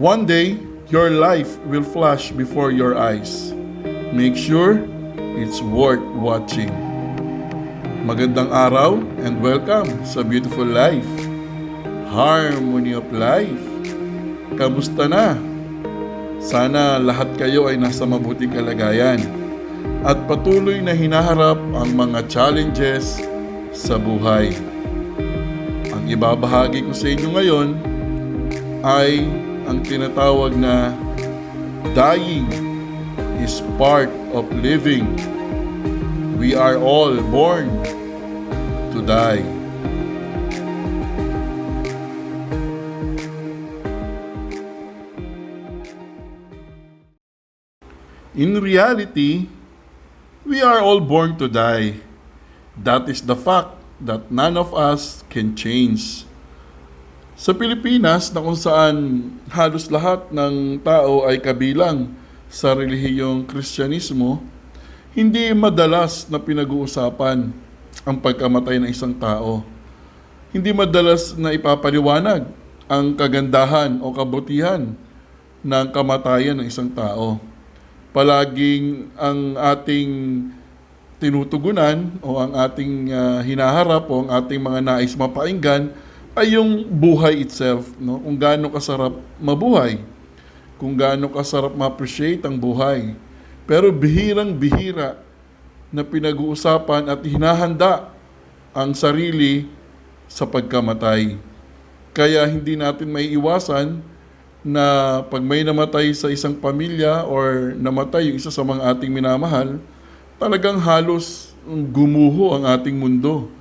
One day, your life will flash before your eyes. Make sure it's worth watching. Magandang araw and welcome sa Beautiful Life. Harmony of Life. Kamusta na? Sana lahat kayo ay nasa mabuting kalagayan at patuloy na hinaharap ang mga challenges sa buhay. Ang ibabahagi ko sa inyo ngayon ay ang tinatawag na dying is part of living. We are all born to die. In reality, we are all born to die. That is the fact that none of us can change. Sa Pilipinas na kung saan halos lahat ng tao ay kabilang sa relihiyong Kristyanismo, hindi madalas na pinag-uusapan ang pagkamatay ng isang tao. Hindi madalas na ipapaliwanag ang kagandahan o kabutihan ng kamatayan ng isang tao. Palaging ang ating tinutugunan o ang ating ah, hinaharap o ang ating mga nais mapainggan ay yung buhay itself, no? Kung gaano kasarap mabuhay, kung gaano kasarap ma-appreciate ang buhay. Pero bihirang bihira na pinag-uusapan at hinahanda ang sarili sa pagkamatay. Kaya hindi natin may iwasan na pag may namatay sa isang pamilya or namatay yung isa sa mga ating minamahal, talagang halos gumuho ang ating mundo.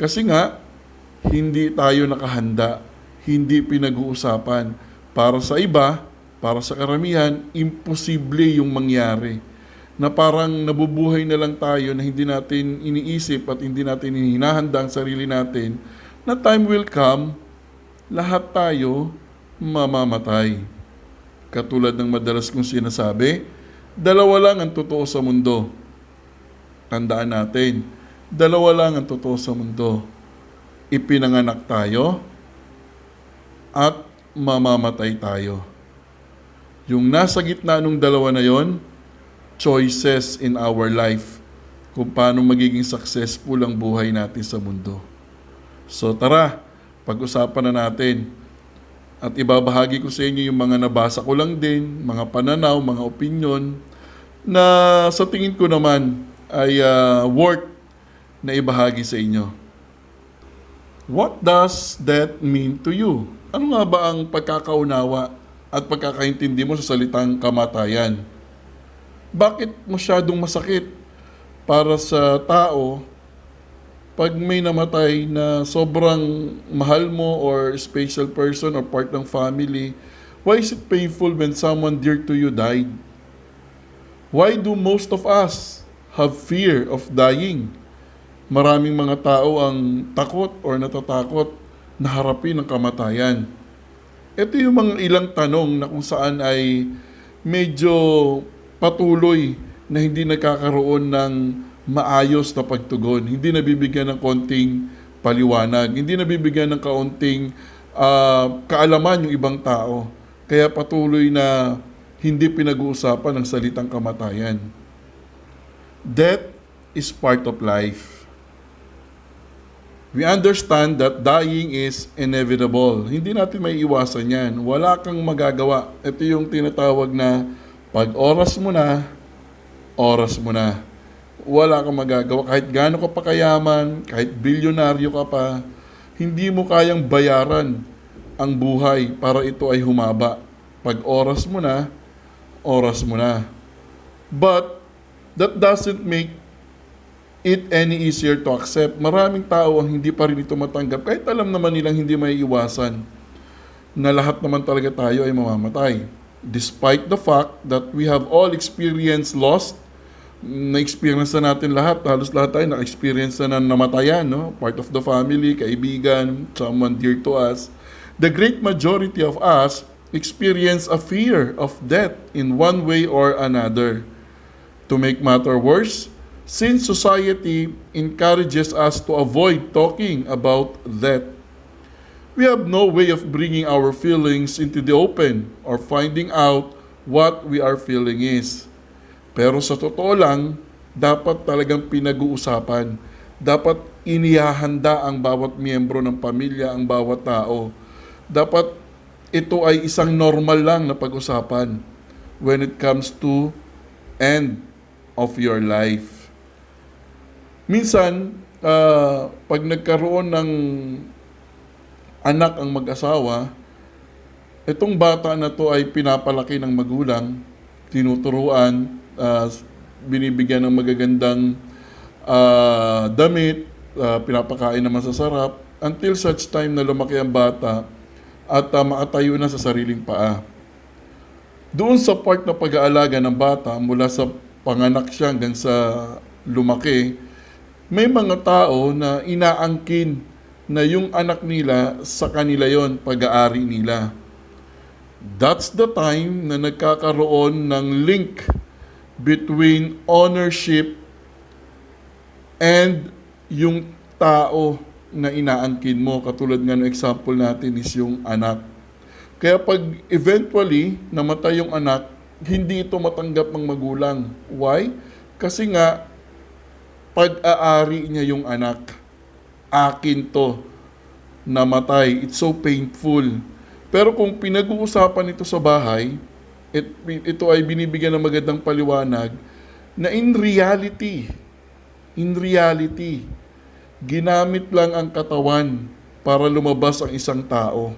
Kasi nga, hindi tayo nakahanda, hindi pinag-uusapan. Para sa iba, para sa karamihan, imposible yung mangyari. Na parang nabubuhay na lang tayo na hindi natin iniisip at hindi natin hinahanda ang sarili natin na time will come, lahat tayo mamamatay. Katulad ng madalas kong sinasabi, dalawa lang ang totoo sa mundo. Tandaan natin, dalawa lang ang totoo sa mundo ipinanganak tayo at mamamatay tayo. Yung nasa gitna ng dalawa na yon, choices in our life kung paano magiging successful ang buhay natin sa mundo. So tara, pag-usapan na natin. At ibabahagi ko sa inyo yung mga nabasa ko lang din, mga pananaw, mga opinion, na sa tingin ko naman ay ah, worth na ibahagi sa inyo. What does that mean to you? Ano nga ba ang pagkakaunawa at pagkakaintindi mo sa salitang kamatayan? Bakit masyadong masakit para sa tao pag may namatay na sobrang mahal mo or special person or part ng family? Why is it painful when someone dear to you died? Why do most of us have fear of dying? Maraming mga tao ang takot or natatakot na harapin ang kamatayan. Ito yung mga ilang tanong na kung saan ay medyo patuloy na hindi nagkakaroon ng maayos na pagtugon. Hindi nabibigyan ng konting paliwanag. Hindi nabibigyan ng kaunting ah, kaalaman yung ibang tao. Kaya patuloy na hindi pinag-uusapan ang salitang kamatayan. Death is part of life. We understand that dying is inevitable. Hindi natin may iwasan yan. Wala kang magagawa. Ito yung tinatawag na pag oras mo na, oras mo na. Wala kang magagawa. Kahit gaano ka pa kayaman, kahit bilyonaryo ka pa, hindi mo kayang bayaran ang buhay para ito ay humaba. Pag oras mo na, oras mo na. But that doesn't make it any easier to accept. Maraming tao ang hindi pa rin ito matanggap kahit alam naman nilang hindi may iwasan na lahat naman talaga tayo ay mamamatay. Despite the fact that we have all experienced loss, na-experience na natin lahat, halos lahat tayo na-experience na namatayan, no? part of the family, kaibigan, someone dear to us. The great majority of us experience a fear of death in one way or another. To make matter worse, since society encourages us to avoid talking about that. We have no way of bringing our feelings into the open or finding out what we are feeling is. Pero sa totoo lang, dapat talagang pinag-uusapan. Dapat inihahanda ang bawat miyembro ng pamilya, ang bawat tao. Dapat ito ay isang normal lang na pag-usapan when it comes to end of your life. Minsan, ah, pag nagkaroon ng anak ang mag-asawa, itong bata na to ay pinapalaki ng magulang, tinuturuan, ah, binibigyan ng magagandang ah, damit, ah, pinapakain ng masasarap, until such time na lumaki ang bata at ah, makatayo na sa sariling paa. Doon sa part na pag-aalaga ng bata mula sa panganak siya hanggang sa lumaki, may mga tao na inaangkin na yung anak nila sa kanila yon pag-aari nila. That's the time na nagkakaroon ng link between ownership and yung tao na inaangkin mo. Katulad nga ng example natin is yung anak. Kaya pag eventually namatay yung anak, hindi ito matanggap ng magulang. Why? Kasi nga, pag-aari niya yung anak. Akin to. Namatay. It's so painful. Pero kung pinag-uusapan ito sa bahay, it, ito ay binibigyan ng magandang paliwanag na in reality, in reality, ginamit lang ang katawan para lumabas ang isang tao.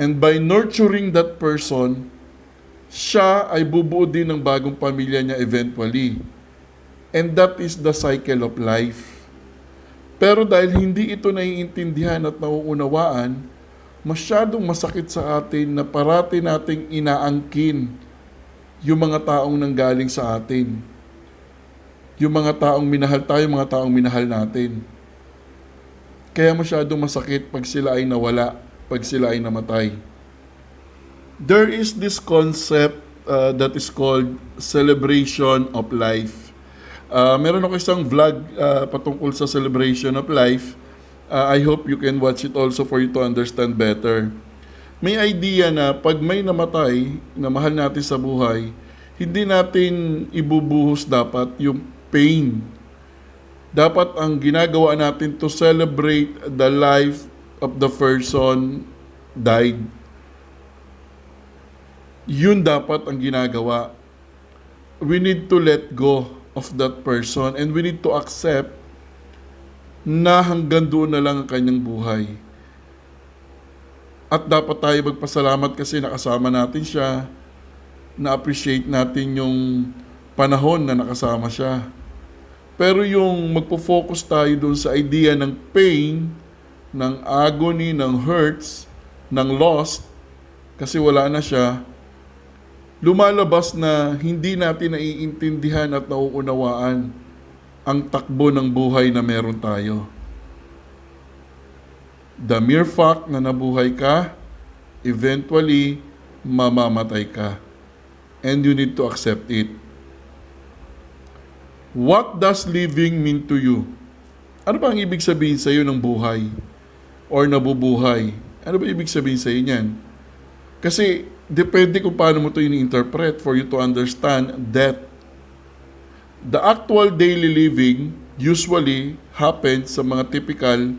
And by nurturing that person, siya ay bubuo din ng bagong pamilya niya eventually. And that is the cycle of life. Pero dahil hindi ito naiintindihan at nauunawaan, masyadong masakit sa atin na parati nating inaangkin yung mga taong nanggaling sa atin. Yung mga taong minahal tayo, mga taong minahal natin. Kaya masyadong masakit pag sila ay nawala, pag sila ay namatay. There is this concept uh, that is called celebration of life. Uh, meron ako isang vlog uh, patungkol sa celebration of life. Uh, I hope you can watch it also for you to understand better. May idea na pag may namatay na mahal natin sa buhay, hindi natin ibubuhos dapat yung pain. Dapat ang ginagawa natin to celebrate the life of the person died. Yun dapat ang ginagawa. We need to let go of that person and we need to accept na hanggang doon na lang ang kanyang buhay. At dapat tayo magpasalamat kasi nakasama natin siya, na-appreciate natin yung panahon na nakasama siya. Pero yung magpo-focus tayo doon sa idea ng pain, ng agony, ng hurts, ng loss, kasi wala na siya, lumalabas na hindi natin naiintindihan at nauunawaan ang takbo ng buhay na meron tayo. The mere fact na nabuhay ka, eventually, mamamatay ka. And you need to accept it. What does living mean to you? Ano ba ang ibig sabihin sa iyo ng buhay? Or nabubuhay? Ano ba ibig sabihin sa iyo niyan? Kasi depende kung paano mo ito ini-interpret for you to understand that the actual daily living usually happens sa mga typical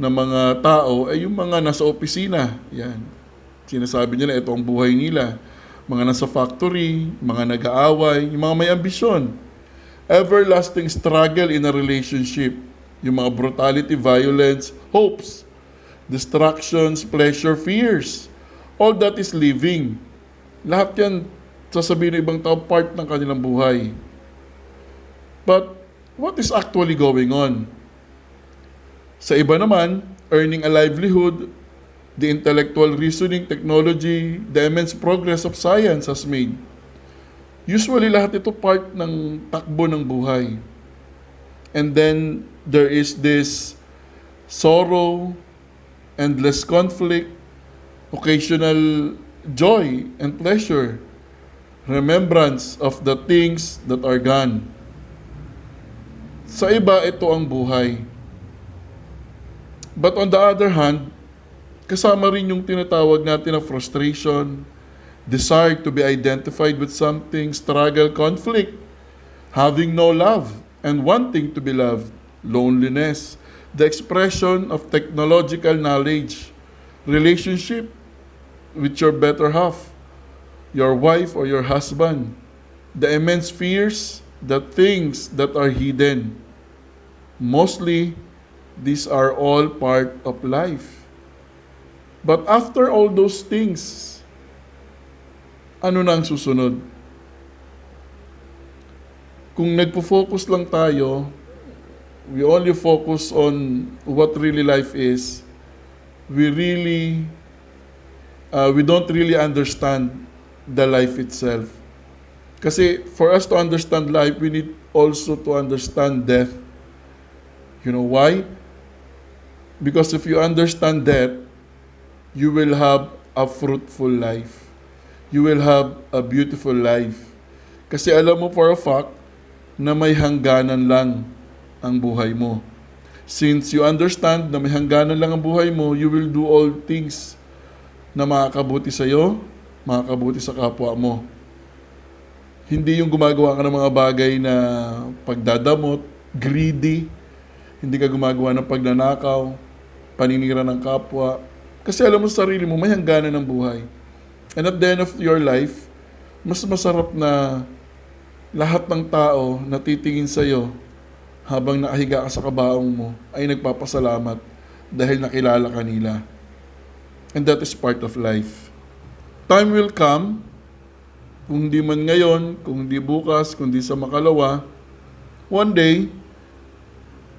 na mga tao ay yung mga nasa opisina. Yan. Sinasabi nila ito ang buhay nila. Mga nasa factory, mga nag-aaway, yung mga may ambisyon. Everlasting struggle in a relationship. Yung mga brutality, violence, hopes, distractions, pleasure, fears. All that is living. Lahat yan, sasabihin ng ibang tao, part ng kanilang buhay. But what is actually going on? Sa iba naman, earning a livelihood, the intellectual reasoning, technology, the immense progress of science has made. Usually lahat ito part ng takbo ng buhay. And then there is this sorrow, endless conflict, occasional joy and pleasure, remembrance of the things that are gone. Sa iba, ito ang buhay. But on the other hand, kasama rin yung tinatawag natin na frustration, desire to be identified with something, struggle, conflict, having no love, and wanting to be loved, loneliness, the expression of technological knowledge, relationship with your better half, your wife or your husband, the immense fears, the things that are hidden. Mostly, these are all part of life. But after all those things, ano na ang susunod? Kung nagpo-focus lang tayo, we only focus on what really life is, we really, uh, we don't really understand the life itself. Kasi for us to understand life, we need also to understand death. You know why? Because if you understand death, you will have a fruitful life. You will have a beautiful life. Kasi alam mo for a fact na may hangganan lang ang buhay mo. Since you understand na may hangganan lang ang buhay mo, you will do all things na makakabuti sa iyo, makakabuti sa kapwa mo. Hindi yung gumagawa ka ng mga bagay na pagdadamot, greedy, hindi ka gumagawa ng pagnanakaw, paninira ng kapwa. Kasi alam mo sa sarili mo, may hangganan ng buhay. And at the end of your life, mas masarap na lahat ng tao na titingin sa iyo habang nakahiga ka sa kabaong mo ay nagpapasalamat dahil nakilala ka nila. And that is part of life. Time will come, kung di man ngayon, kung di bukas, kung di sa makalawa, one day,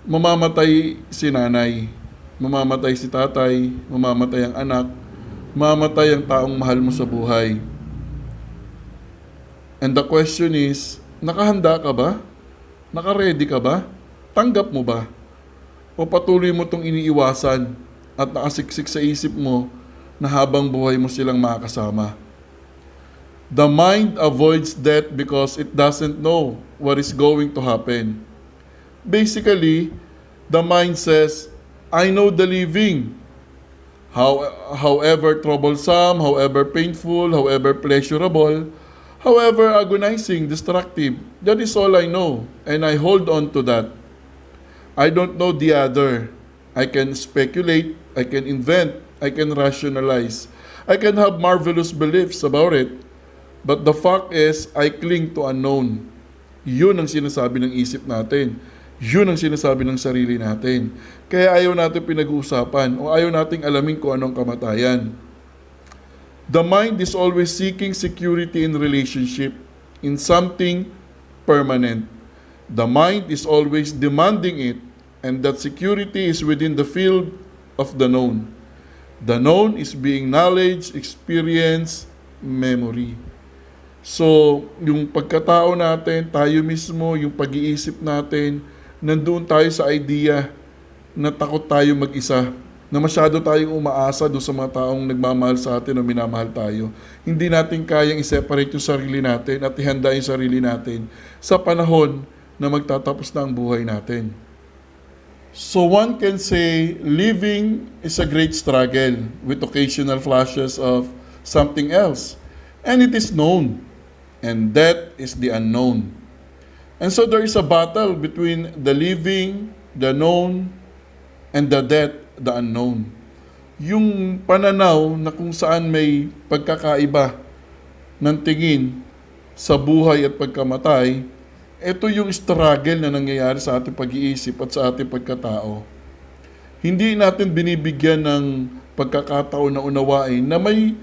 mamamatay si nanay, mamamatay si tatay, mamamatay ang anak, mamamatay ang taong mahal mo sa buhay. And the question is, nakahanda ka ba? Naka-ready ka ba? Tanggap mo ba? O patuloy mo itong iniiwasan at nakasiksik sa isip mo na habang buhay mo silang makakasama? The mind avoids death because it doesn't know what is going to happen. Basically, the mind says, I know the living. How, however troublesome, however painful, however pleasurable, however agonizing, destructive, that is all I know, and I hold on to that. I don't know the other. I can speculate, I can invent, I can rationalize, I can have marvelous beliefs about it. But the fact is, I cling to unknown. Yun ang sinasabi ng isip natin. Yun ang sinasabi ng sarili natin. Kaya ayaw natin pinag-uusapan o ayaw nating alamin kung anong kamatayan. The mind is always seeking security in relationship, in something permanent. The mind is always demanding it, and that security is within the field of the known. The known is being knowledge, experience, memory. So, yung pagkatao natin, tayo mismo, yung pag-iisip natin, nandoon tayo sa idea na takot tayo mag-isa, na masyado tayong umaasa doon sa mga taong nagmamahal sa atin o minamahal tayo. Hindi natin kayang i-separate yung sarili natin at ihanda yung sarili natin sa panahon na magtatapos na ang buhay natin. So one can say living is a great struggle with occasional flashes of something else. And it is known. And death is the unknown. And so there is a battle between the living, the known, and the death, the unknown. Yung pananaw na kung saan may pagkakaiba ng tingin sa buhay at pagkamatay, ito yung struggle na nangyayari sa ating pag-iisip at sa ating pagkatao. Hindi natin binibigyan ng pagkakataon na unawain na may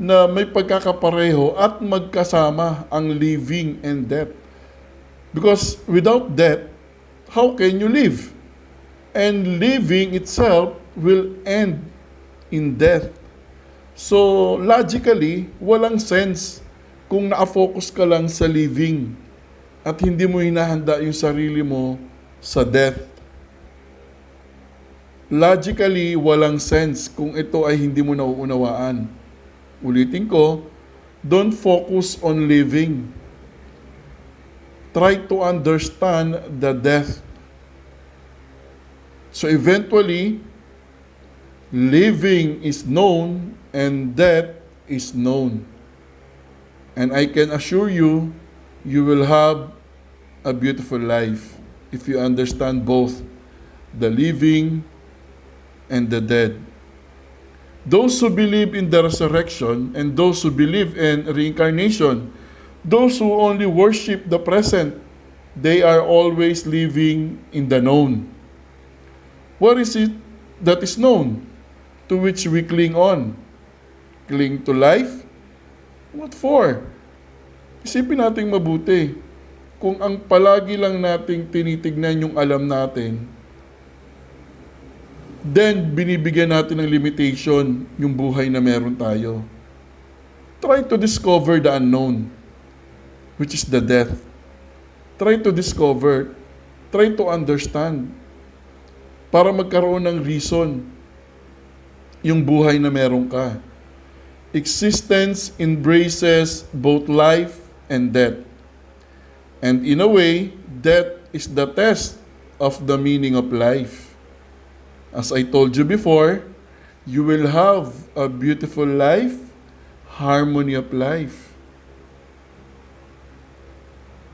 na may pagkakapareho at magkasama ang living and death. Because without death, how can you live? And living itself will end in death. So, logically, walang sense kung nakafocus ka lang sa living at hindi mo hinahanda yung sarili mo sa death. Logically, walang sense kung ito ay hindi mo nauunawaan. Ulitin ko, don't focus on living. Try to understand the death. So eventually, living is known and death is known. And I can assure you, you will have a beautiful life if you understand both the living and the dead. Those who believe in the resurrection and those who believe in reincarnation, those who only worship the present, they are always living in the known. What is it that is known to which we cling on? Cling to life? What for? Isipin natin mabuti. Kung ang palagi lang nating tinitignan yung alam natin, then binibigyan natin ng limitation yung buhay na meron tayo. Try to discover the unknown, which is the death. Try to discover, try to understand, para magkaroon ng reason yung buhay na meron ka. Existence embraces both life and death. And in a way, death is the test of the meaning of life. As I told you before, you will have a beautiful life, harmony of life.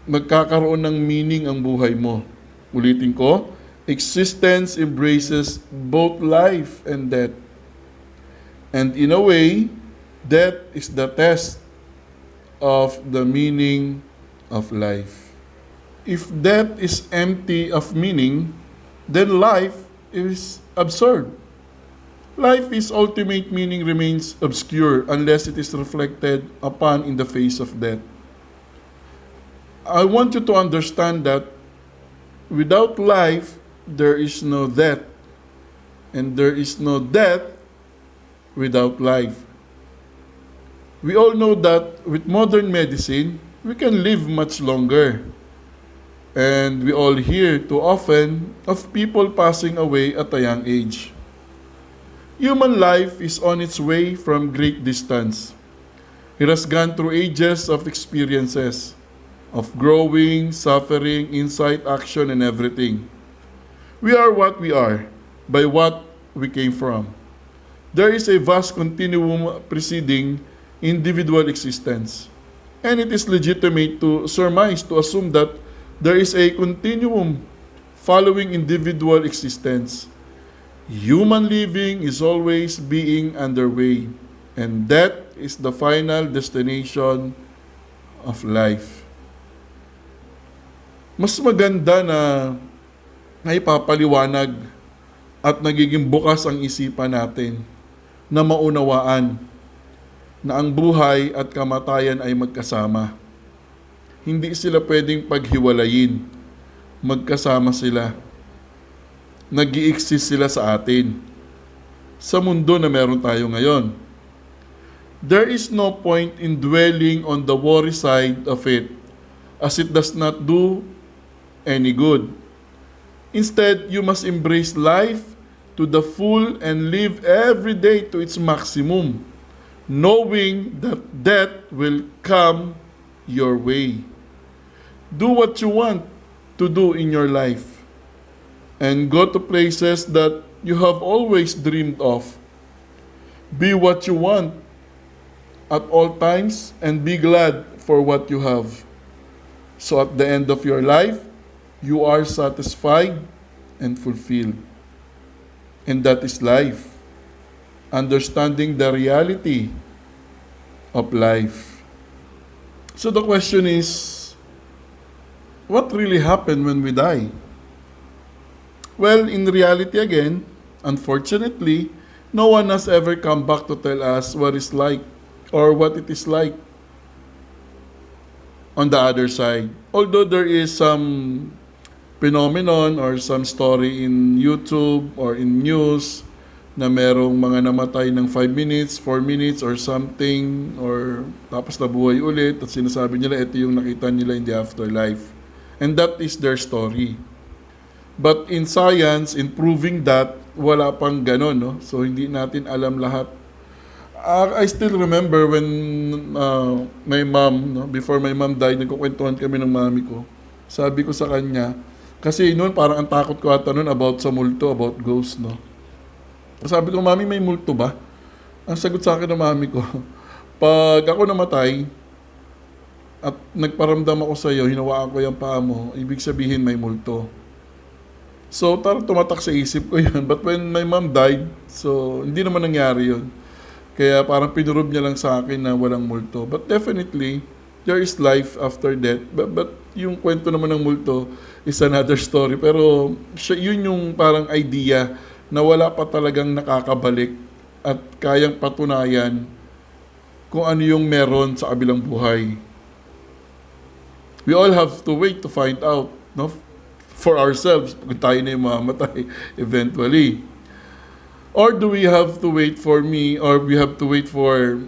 Magkakaroon ng meaning ang buhay mo. Ulitin ko, existence embraces both life and death. And in a way, death is the test of the meaning of life. If death is empty of meaning, then life is absurd. Life is ultimate meaning remains obscure unless it is reflected upon in the face of death. I want you to understand that without life, there is no death, and there is no death without life. We all know that with modern medicine, we can live much longer. And we all hear too often of people passing away at a young age. Human life is on its way from great distance. It has gone through ages of experiences, of growing, suffering, insight, action, and everything. We are what we are by what we came from. There is a vast continuum preceding individual existence. And it is legitimate to surmise, to assume that there is a continuum following individual existence. Human living is always being underway, and death is the final destination of life. Mas maganda na naipapaliwanag at nagiging bukas ang isipan natin na maunawaan na ang buhay at kamatayan ay magkasama. Hindi sila pwedeng paghiwalayin. Magkasama sila. nag exist sila sa atin. Sa mundo na meron tayo ngayon. There is no point in dwelling on the worry side of it as it does not do any good. Instead, you must embrace life to the full and live every day to its maximum, knowing that death will come your way. Do what you want to do in your life and go to places that you have always dreamed of. Be what you want at all times and be glad for what you have. So at the end of your life, you are satisfied and fulfilled. And that is life. Understanding the reality of life. So the question is, what really happened when we die? Well, in reality again, unfortunately, no one has ever come back to tell us what it's like or what it is like on the other side. Although there is some phenomenon or some story in YouTube or in news na merong mga namatay ng 5 minutes, 4 minutes or something or tapos nabuhay ulit at sinasabi nila ito yung nakita nila in the afterlife. And that is their story. But in science, in proving that, wala pang ganon, no? So hindi natin alam lahat. Uh, I still remember when uh, my mom, no, before my mom died, nagkukwentuhan kami ng mami ko. Sabi ko sa kanya, kasi noon parang ang takot ko ata noon about sa multo, about ghost, no? Sabi ko, Mami, may multo ba? Ang sagot sa akin ng mami ko, pag ako namatay, at nagparamdam ako sa iyo, hinawaan ko yung paa mo, ibig sabihin may multo. So, tarang tumatak sa isip ko yun. But when my mom died, so, hindi naman nangyari yun. Kaya parang pinurob niya lang sa akin na walang multo. But definitely, there is life after death. But, but yung kwento naman ng multo is another story. Pero yun yung parang idea na wala pa talagang nakakabalik at kayang patunayan kung ano yung meron sa kabilang buhay. We all have to wait to find out, no? For ourselves, kung tayo na yung mamamatay eventually. Or do we have to wait for me, or we have to wait for,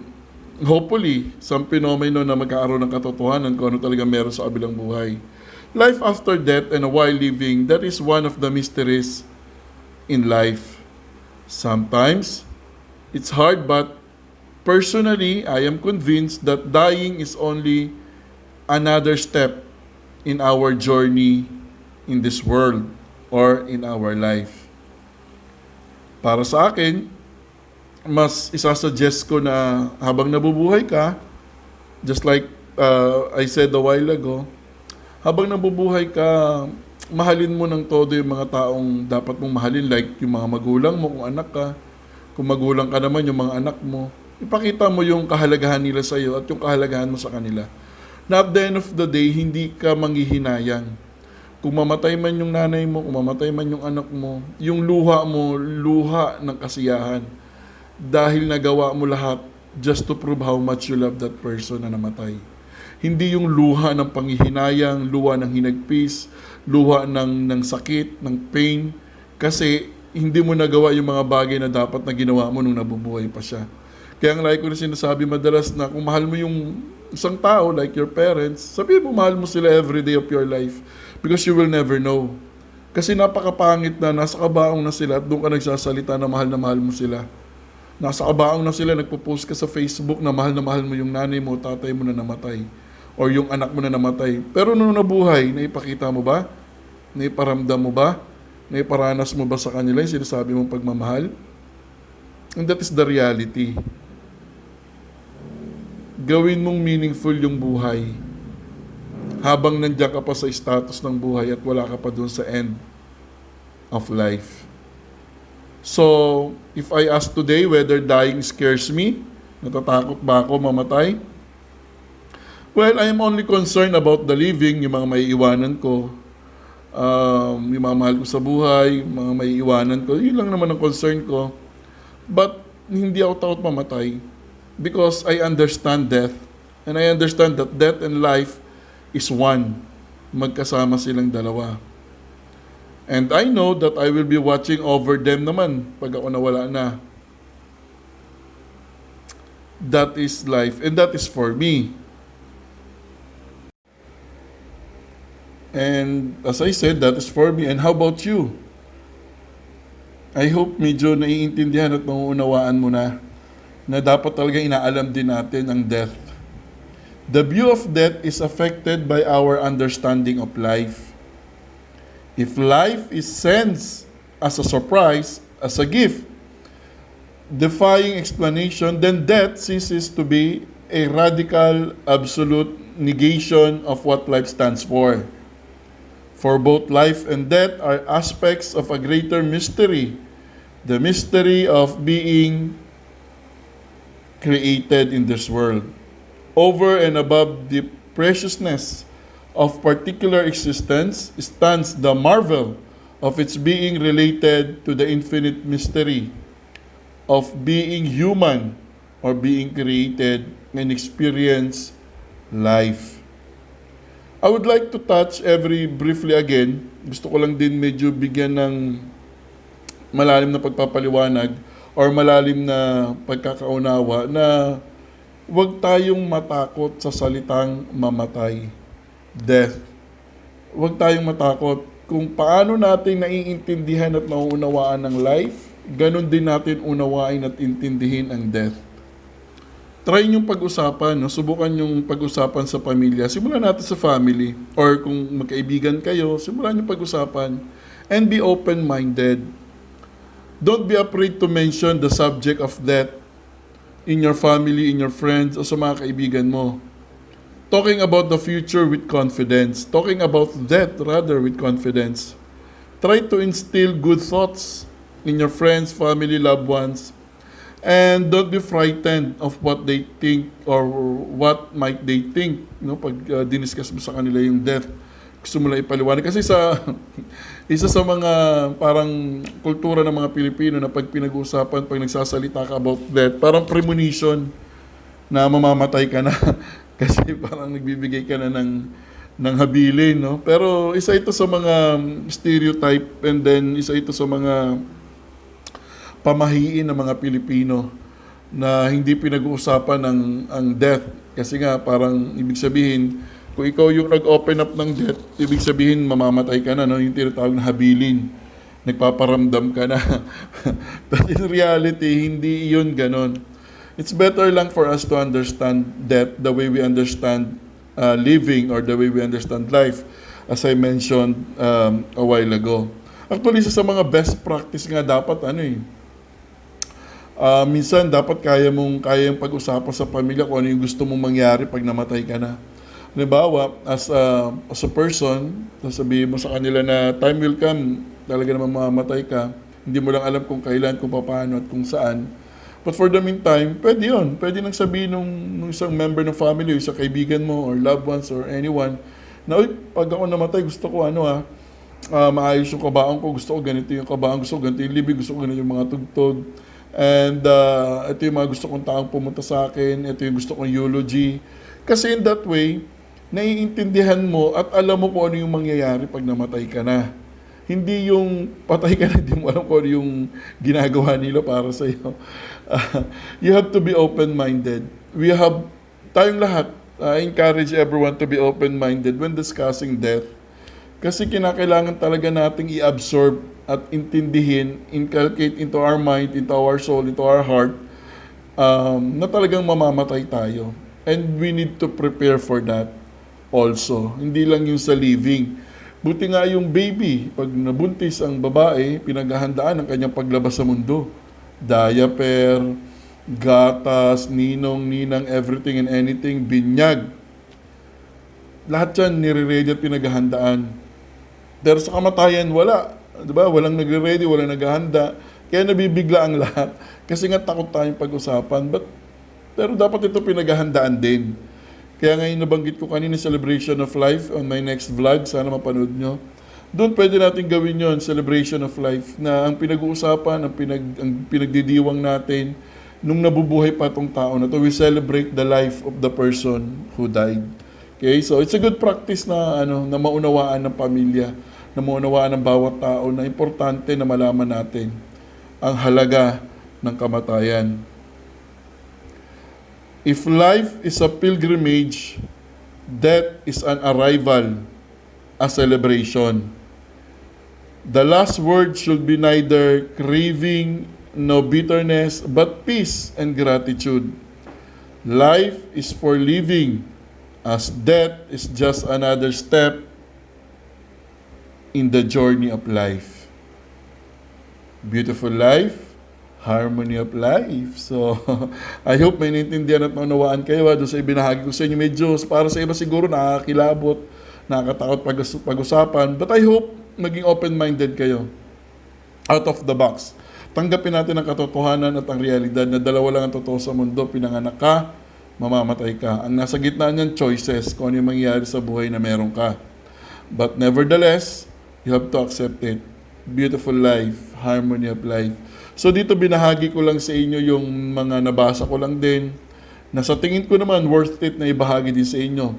hopefully, some phenomenon na magkakaroon ng katotohanan kung ano talaga meron sa kabilang buhay. Life after death and a while living, that is one of the mysteries in life. Sometimes, it's hard, but personally, I am convinced that dying is only another step in our journey in this world or in our life. Para sa akin, mas isasuggest ko na habang nabubuhay ka, just like uh, I said a while ago, habang nabubuhay ka, mahalin mo ng todo yung mga taong dapat mong mahalin, like yung mga magulang mo kung anak ka, kung magulang ka naman yung mga anak mo, ipakita mo yung kahalagahan nila sa iyo at yung kahalagahan mo sa kanila. Na at the end of the day, hindi ka manghihinayang. Kung mamatay man yung nanay mo, kung mamatay man yung anak mo, yung luha mo, luha ng kasiyahan. Dahil nagawa mo lahat just to prove how much you love that person na namatay. Hindi yung luha ng panghihinayang, luha ng hinagpis, luha ng, ng sakit, ng pain. Kasi hindi mo nagawa yung mga bagay na dapat na ginawa mo nung nabubuhay pa siya. Kaya ang like ko na sinasabi madalas na kung mahal mo yung isang tao like your parents, sabihin mo mahal mo sila every day of your life because you will never know. Kasi napakapangit na nasa kabaong na sila at doon ka nagsasalita na mahal na mahal mo sila. Nasa kabaong na sila, nagpo-post ka sa Facebook na mahal na mahal mo yung nanay mo, tatay mo na namatay. Or yung anak mo na namatay. Pero nung nabuhay, naipakita mo ba? Naiparamdam mo ba? Naiparanas mo ba sa kanila yung sinasabi mong pagmamahal? And that is the reality gawin mong meaningful yung buhay habang nandiyan ka pa sa status ng buhay at wala ka pa dun sa end of life. So, if I ask today whether dying scares me, natatakot ba ako mamatay? Well, I am only concerned about the living, yung mga may iwanan ko, um, yung mga mahal ko sa buhay, mga may iwanan ko, yun lang naman ang concern ko. But, hindi ako takot mamatay because I understand death. And I understand that death and life is one. Magkasama silang dalawa. And I know that I will be watching over them naman pag ako nawala na. That is life. And that is for me. And as I said, that is for me. And how about you? I hope medyo naiintindihan at nauunawaan mo na na dapat talaga inaalam din natin ang death. The view of death is affected by our understanding of life. If life is sensed as a surprise, as a gift, defying explanation, then death ceases to be a radical, absolute negation of what life stands for. For both life and death are aspects of a greater mystery, the mystery of being created in this world. Over and above the preciousness of particular existence stands the marvel of its being related to the infinite mystery of being human or being created and experience life. I would like to touch every briefly again. Gusto ko lang din medyo bigyan ng malalim na pagpapaliwanag or malalim na pagkakaunawa na huwag tayong matakot sa salitang mamatay, death. Huwag tayong matakot kung paano natin naiintindihan at nauunawaan ng life, ganun din natin unawain at intindihin ang death. Try yung pag-usapan, no? subukan yung pag-usapan sa pamilya. Simulan natin sa family. Or kung magkaibigan kayo, simulan yung pag-usapan. And be open-minded Don't be afraid to mention the subject of death in your family, in your friends, o sa mga kaibigan mo. Talking about the future with confidence. Talking about death, rather, with confidence. Try to instill good thoughts in your friends, family, loved ones. And don't be frightened of what they think or what might they think. No, pag uh, diniscuss mo sa kanila yung death, gusto mo lang ipaliwanag. Kasi sa isa sa mga parang kultura ng mga Pilipino na pag pinag-uusapan, pag nagsasalita ka about death, parang premonition na mamamatay ka na. Kasi parang nagbibigay ka na ng ng habilin, no? Pero isa ito sa mga stereotype and then isa ito sa mga pamahiin ng mga Pilipino na hindi pinag-uusapan ng ang death. Kasi nga parang ibig sabihin kung ikaw yung nag-open up ng death ibig sabihin mamamatay ka na no? Yung tinatawag na habilin. Nagpaparamdam ka na. But in reality hindi iyon ganon. It's better lang for us to understand death the way we understand uh, living or the way we understand life. As I mentioned um, a while ago. Actually isa sa mga best practice nga dapat ano eh Ah, minsan dapat kaya mong kaya yung pag-usapan sa pamilya kung ano yung gusto mong mangyari pag namatay ka na. Halimbawa, as a, as a person, sasabihin mo sa kanila na time will come, talaga naman mamamatay ka. Hindi mo lang alam kung kailan, kung paano, at kung saan. But for the meantime, pwede yun. Pwede nang sabihin nung, nung isang member ng family, isang kaibigan mo, or loved ones, or anyone, na, uy, pag ako namatay, gusto ko ano ah, ah, maayos yung kabaong ko, gusto ko ganito yung kabaong, gusto ko ganito yung libig, gusto ko ganito yung mga tugtog. And uh, ito yung mga gusto kong taong pumunta sa akin, ito yung gusto kong eulogy. Kasi in that way, naiintindihan mo at alam mo kung ano yung mangyayari pag namatay ka na. Hindi yung patay ka na, hindi mo alam kung ano yung ginagawa nila para sa iyo. Uh, you have to be open-minded. We have, tayong lahat, I encourage everyone to be open-minded when discussing death. Kasi kinakailangan talaga nating i-absorb at intindihin, inculcate into our mind, into our soul, into our heart, um, na talagang mamamatay tayo. And we need to prepare for that also. Hindi lang yung sa living. Buti nga yung baby, pag nabuntis ang babae, pinaghahandaan ang kanyang paglabas sa mundo. Diaper, gatas, ninong, ninang, everything and anything, binyag. Lahat yan nire-ready at pinaghahandaan. Pero sa kamatayan, wala. Di ba? Walang nagre-ready, walang naghahanda. Kaya nabibigla ang lahat. Kasi nga takot tayong pag-usapan. But, pero dapat ito pinaghahandaan din. Kaya ngayon nabanggit ko kanina celebration of life on my next vlog. Sana mapanood nyo. Doon pwede natin gawin yon celebration of life, na ang pinag-uusapan, ang, pinag, ang pinagdidiwang natin, nung nabubuhay pa itong tao na to, we celebrate the life of the person who died. Okay, so it's a good practice na ano na maunawaan ng pamilya, na maunawaan ng bawat tao na importante na malaman natin ang halaga ng kamatayan. If life is a pilgrimage, death is an arrival, a celebration. The last word should be neither craving no bitterness, but peace and gratitude. Life is for living, as death is just another step in the journey of life. Beautiful life, harmony of life. So, I hope may naintindihan at maunawaan kayo ha, doon sa ibinahagi ko sa inyo. Medyo para sa iba siguro nakakilabot, nakakatakot pag- pag-usapan. But I hope maging open-minded kayo. Out of the box. Tanggapin natin ang katotohanan at ang realidad na dalawa lang ang totoo sa mundo. Pinanganak ka, mamamatay ka. Ang nasa gitna niyan, choices kung ano yung mangyayari sa buhay na meron ka. But nevertheless, you have to accept it. Beautiful life, harmony of life. So dito binahagi ko lang sa inyo yung mga nabasa ko lang din na sa tingin ko naman worth it na ibahagi din sa inyo.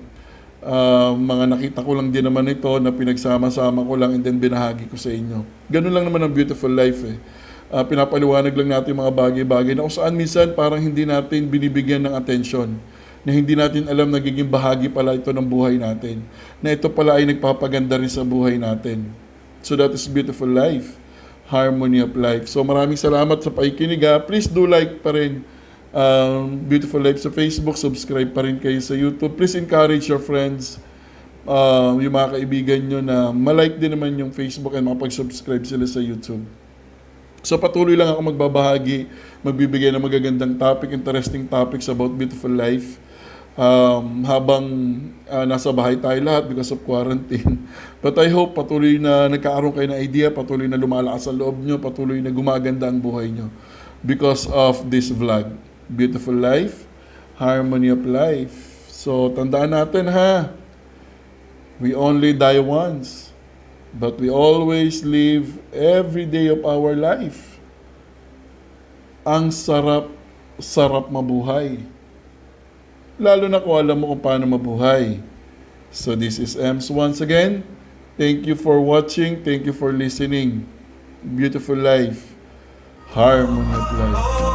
Ah, mga nakita ko lang din naman ito na pinagsama-sama ko lang and then binahagi ko sa inyo. Ganun lang naman ang beautiful life eh. Ah, pinapaliwanag lang natin mga bagay-bagay na kung saan minsan parang hindi natin binibigyan ng atensyon na hindi natin alam nagiging bahagi pala ito ng buhay natin. Na ito pala ay nagpapaganda rin sa buhay natin. So that is beautiful life. Harmony of life. So maraming salamat sa pakikinig ha. Please do like pa rin um, Beautiful Life sa Facebook. Subscribe pa rin kayo sa YouTube. Please encourage your friends, um, yung mga kaibigan nyo na malike din naman yung Facebook and makapag-subscribe sila sa YouTube. So patuloy lang ako magbabahagi, magbibigay ng magagandang topic, interesting topics about beautiful life. Um, habang ah, nasa bahay tayo lahat because of quarantine. But I hope patuloy na nagkakaroon kayo ng idea, patuloy na lumalakas ang loob nyo, patuloy na gumaganda ang buhay nyo. Because of this vlog. Beautiful life, harmony of life. So tandaan natin ha, we only die once. But we always live every day of our life. Ang sarap, sarap mabuhay. Lalo na kung alam mo kung paano mabuhay. So this is Ems once again. Thank you for watching. Thank you for listening. Beautiful life. Harmony of life.